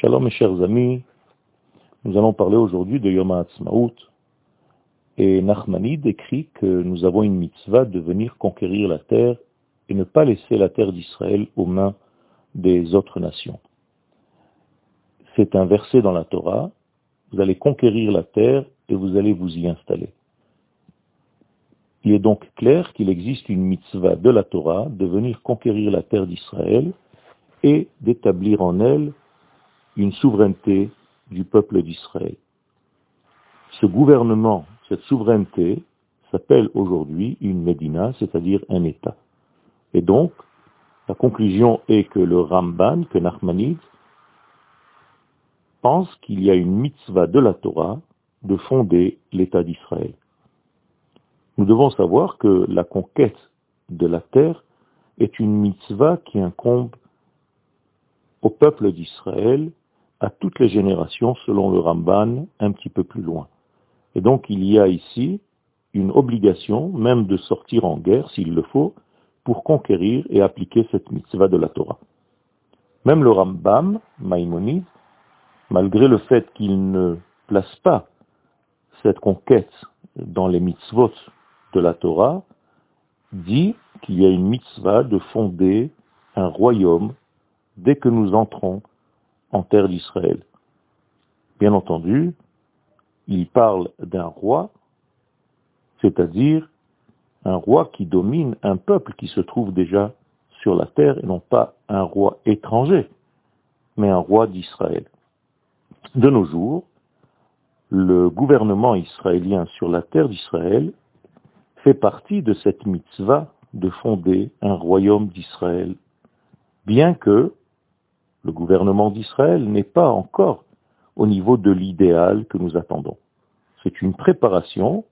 Shalom mes chers amis, nous allons parler aujourd'hui de Yom HaAtzmaut. Et Nachmanide écrit que nous avons une mitzvah de venir conquérir la terre et ne pas laisser la terre d'Israël aux mains des autres nations. C'est un verset dans la Torah, vous allez conquérir la terre et vous allez vous y installer. Il est donc clair qu'il existe une mitzvah de la Torah de venir conquérir la terre d'Israël et d'établir en elle une souveraineté du peuple d'Israël. Ce gouvernement, cette souveraineté, s'appelle aujourd'hui une Médina, c'est-à-dire un État. Et donc, la conclusion est que le Ramban, que Nachmanide, pense qu'il y a une mitzvah de la Torah de fonder l'État d'Israël. Nous devons savoir que la conquête de la terre est une mitzvah qui incombe au peuple d'Israël à toutes les générations selon le Ramban un petit peu plus loin. Et donc il y a ici une obligation même de sortir en guerre s'il le faut pour conquérir et appliquer cette mitzvah de la Torah. Même le Rambam, Maïmonide, malgré le fait qu'il ne place pas cette conquête dans les mitzvot de la Torah, dit qu'il y a une mitzvah de fonder un royaume dès que nous entrons en terre d'Israël. Bien entendu, il parle d'un roi, c'est-à-dire un roi qui domine un peuple qui se trouve déjà sur la terre et non pas un roi étranger, mais un roi d'Israël. De nos jours, le gouvernement israélien sur la terre d'Israël fait partie de cette mitzvah de fonder un royaume d'Israël, bien que le gouvernement d'Israël n'est pas encore au niveau de l'idéal que nous attendons. C'est une préparation,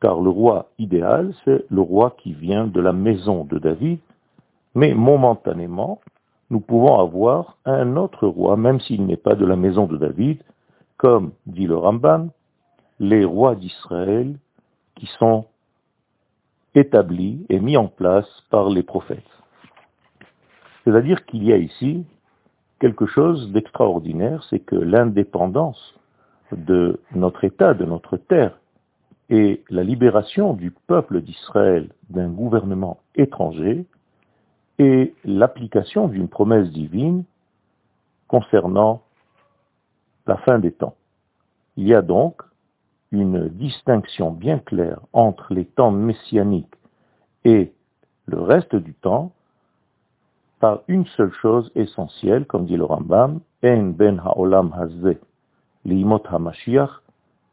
car le roi idéal, c'est le roi qui vient de la maison de David, mais momentanément, nous pouvons avoir un autre roi, même s'il n'est pas de la maison de David, comme dit le Ramban, les rois d'Israël qui sont établis et mis en place par les prophètes. C'est-à-dire qu'il y a ici quelque chose d'extraordinaire, c'est que l'indépendance de notre État, de notre terre, et la libération du peuple d'Israël d'un gouvernement étranger est l'application d'une promesse divine concernant la fin des temps. Il y a donc une distinction bien claire entre les temps messianiques et le reste du temps, par une seule chose essentielle, comme dit le Rambam, En ben ha'olam hazeh, li'imot ha'mashiach,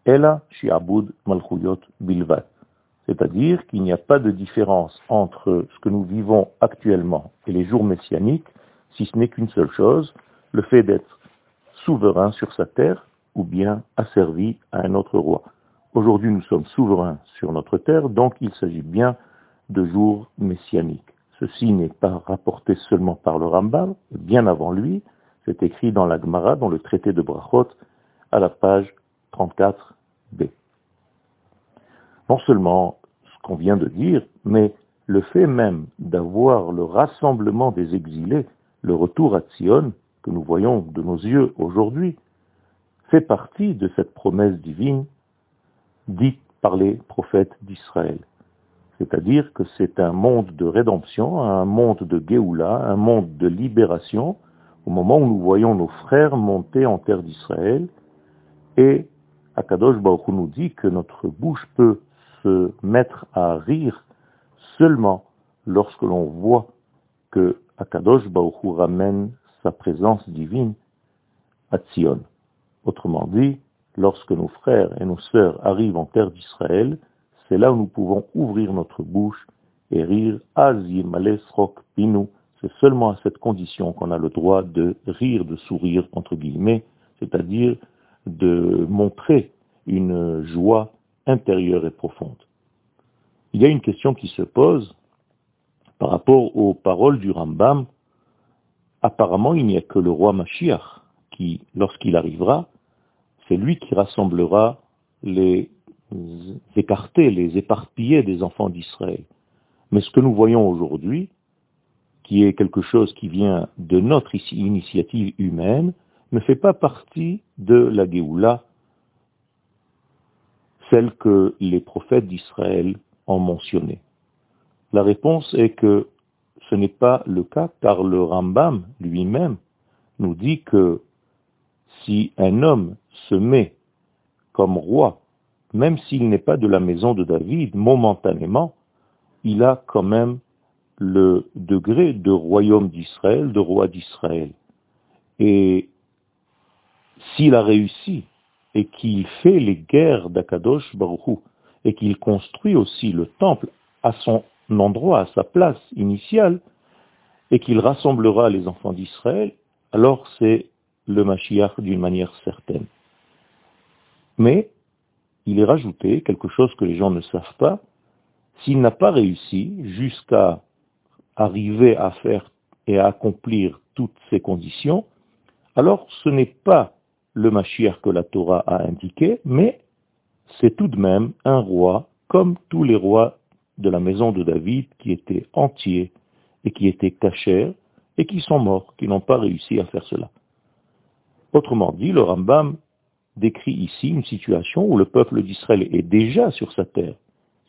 ela shi'abud malchuyot bilvat. C'est-à-dire qu'il n'y a pas de différence entre ce que nous vivons actuellement et les jours messianiques, si ce n'est qu'une seule chose, le fait d'être souverain sur sa terre ou bien asservi à un autre roi. Aujourd'hui, nous sommes souverains sur notre terre, donc il s'agit bien de jours messianiques. Ceci n'est pas rapporté seulement par le Rambam, bien avant lui, c'est écrit dans la Gemara, dans le traité de Brachot, à la page 34b. Non seulement ce qu'on vient de dire, mais le fait même d'avoir le rassemblement des exilés, le retour à Sion, que nous voyons de nos yeux aujourd'hui, fait partie de cette promesse divine dite par les prophètes d'Israël. C'est-à-dire que c'est un monde de rédemption, un monde de Géoula, un monde de libération, au moment où nous voyons nos frères monter en terre d'Israël, et Akadosh Baruch nous dit que notre bouche peut se mettre à rire seulement lorsque l'on voit que Akadosh Baruch ramène sa présence divine à Tzion. Autrement dit, lorsque nos frères et nos sœurs arrivent en terre d'Israël, c'est là où nous pouvons ouvrir notre bouche et rire Pinu. C'est seulement à cette condition qu'on a le droit de rire, de sourire, entre guillemets, c'est-à-dire de montrer une joie intérieure et profonde. Il y a une question qui se pose par rapport aux paroles du Rambam. Apparemment, il n'y a que le roi Mashiach qui, lorsqu'il arrivera, c'est lui qui rassemblera les écartés, les éparpillés des enfants d'Israël. Mais ce que nous voyons aujourd'hui, qui est quelque chose qui vient de notre initiative humaine, ne fait pas partie de la Géoula, celle que les prophètes d'Israël ont mentionnée La réponse est que ce n'est pas le cas, car le Rambam lui-même nous dit que si un homme se met comme roi, même s'il n'est pas de la maison de David, momentanément, il a quand même le degré de royaume d'Israël, de roi d'Israël. Et s'il a réussi et qu'il fait les guerres d'Akadosh Baruchou et qu'il construit aussi le temple à son endroit, à sa place initiale, et qu'il rassemblera les enfants d'Israël, alors c'est le Mashiach d'une manière certaine. Mais il est rajouté quelque chose que les gens ne savent pas, s'il n'a pas réussi jusqu'à arriver à faire et à accomplir toutes ces conditions, alors ce n'est pas le Mashiach que la Torah a indiqué, mais c'est tout de même un roi comme tous les rois de la maison de David qui étaient entiers et qui étaient cachés et qui sont morts, qui n'ont pas réussi à faire cela. Autrement dit, le Rambam décrit ici une situation où le peuple d'Israël est déjà sur sa terre,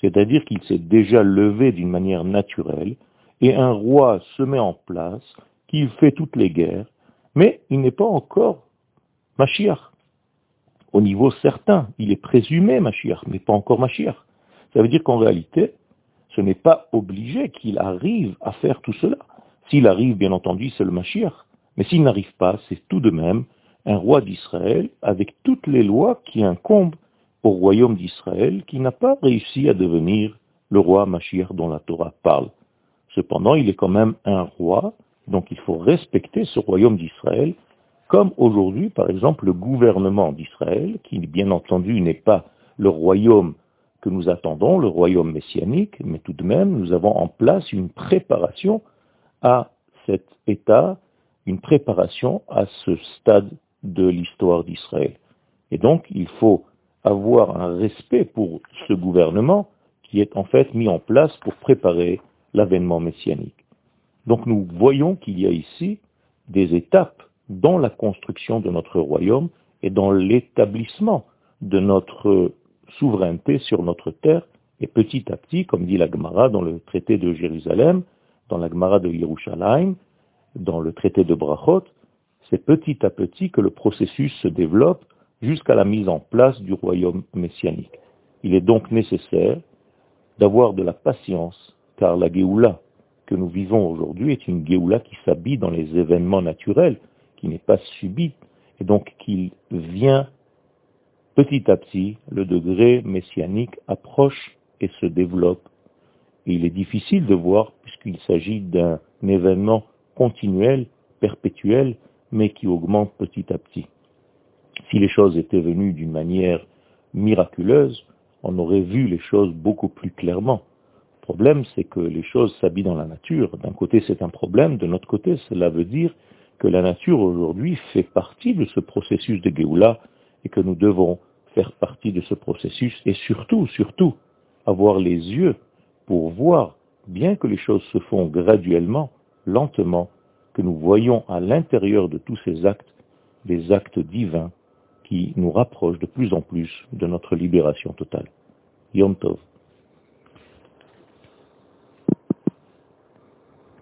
c'est-à-dire qu'il s'est déjà levé d'une manière naturelle, et un roi se met en place, qui fait toutes les guerres, mais il n'est pas encore Mashiach. Au niveau certain, il est présumé Mashiach, mais pas encore Mashiach. Ça veut dire qu'en réalité, ce n'est pas obligé qu'il arrive à faire tout cela. S'il arrive, bien entendu, c'est le Mashiach. Mais s'il n'arrive pas, c'est tout de même un roi d'Israël avec toutes les lois qui incombent au royaume d'Israël qui n'a pas réussi à devenir le roi Mashiach dont la Torah parle. Cependant, il est quand même un roi, donc il faut respecter ce royaume d'Israël, comme aujourd'hui, par exemple, le gouvernement d'Israël, qui bien entendu n'est pas le royaume que nous attendons, le royaume messianique, mais tout de même, nous avons en place une préparation à cet état, une préparation à ce stade de l'histoire d'Israël. Et donc, il faut avoir un respect pour ce gouvernement qui est en fait mis en place pour préparer l'avènement messianique. Donc nous voyons qu'il y a ici des étapes dans la construction de notre royaume et dans l'établissement de notre souveraineté sur notre terre, et petit à petit, comme dit la Gemara dans le traité de Jérusalem, dans la Gemara de Yerushalayim, dans le traité de Brachot, c'est petit à petit que le processus se développe jusqu'à la mise en place du royaume messianique. Il est donc nécessaire d'avoir de la patience, car la Géoula que nous vivons aujourd'hui est une Géoula qui s'habille dans les événements naturels, qui n'est pas subie, et donc qui vient petit à petit, le degré messianique approche et se développe. Il est difficile de voir, puisqu'il s'agit d'un événement continuel, perpétuel, mais qui augmente petit à petit. Si les choses étaient venues d'une manière miraculeuse, on aurait vu les choses beaucoup plus clairement. Le problème, c'est que les choses s'habillent dans la nature. D'un côté, c'est un problème. De l'autre côté, cela veut dire que la nature aujourd'hui fait partie de ce processus de Géoula et que nous devons faire partie de ce processus et surtout, surtout, avoir les yeux pour voir, bien que les choses se font graduellement, lentement, que nous voyons à l'intérieur de tous ces actes des actes divins qui nous rapprochent de plus en plus de notre libération totale.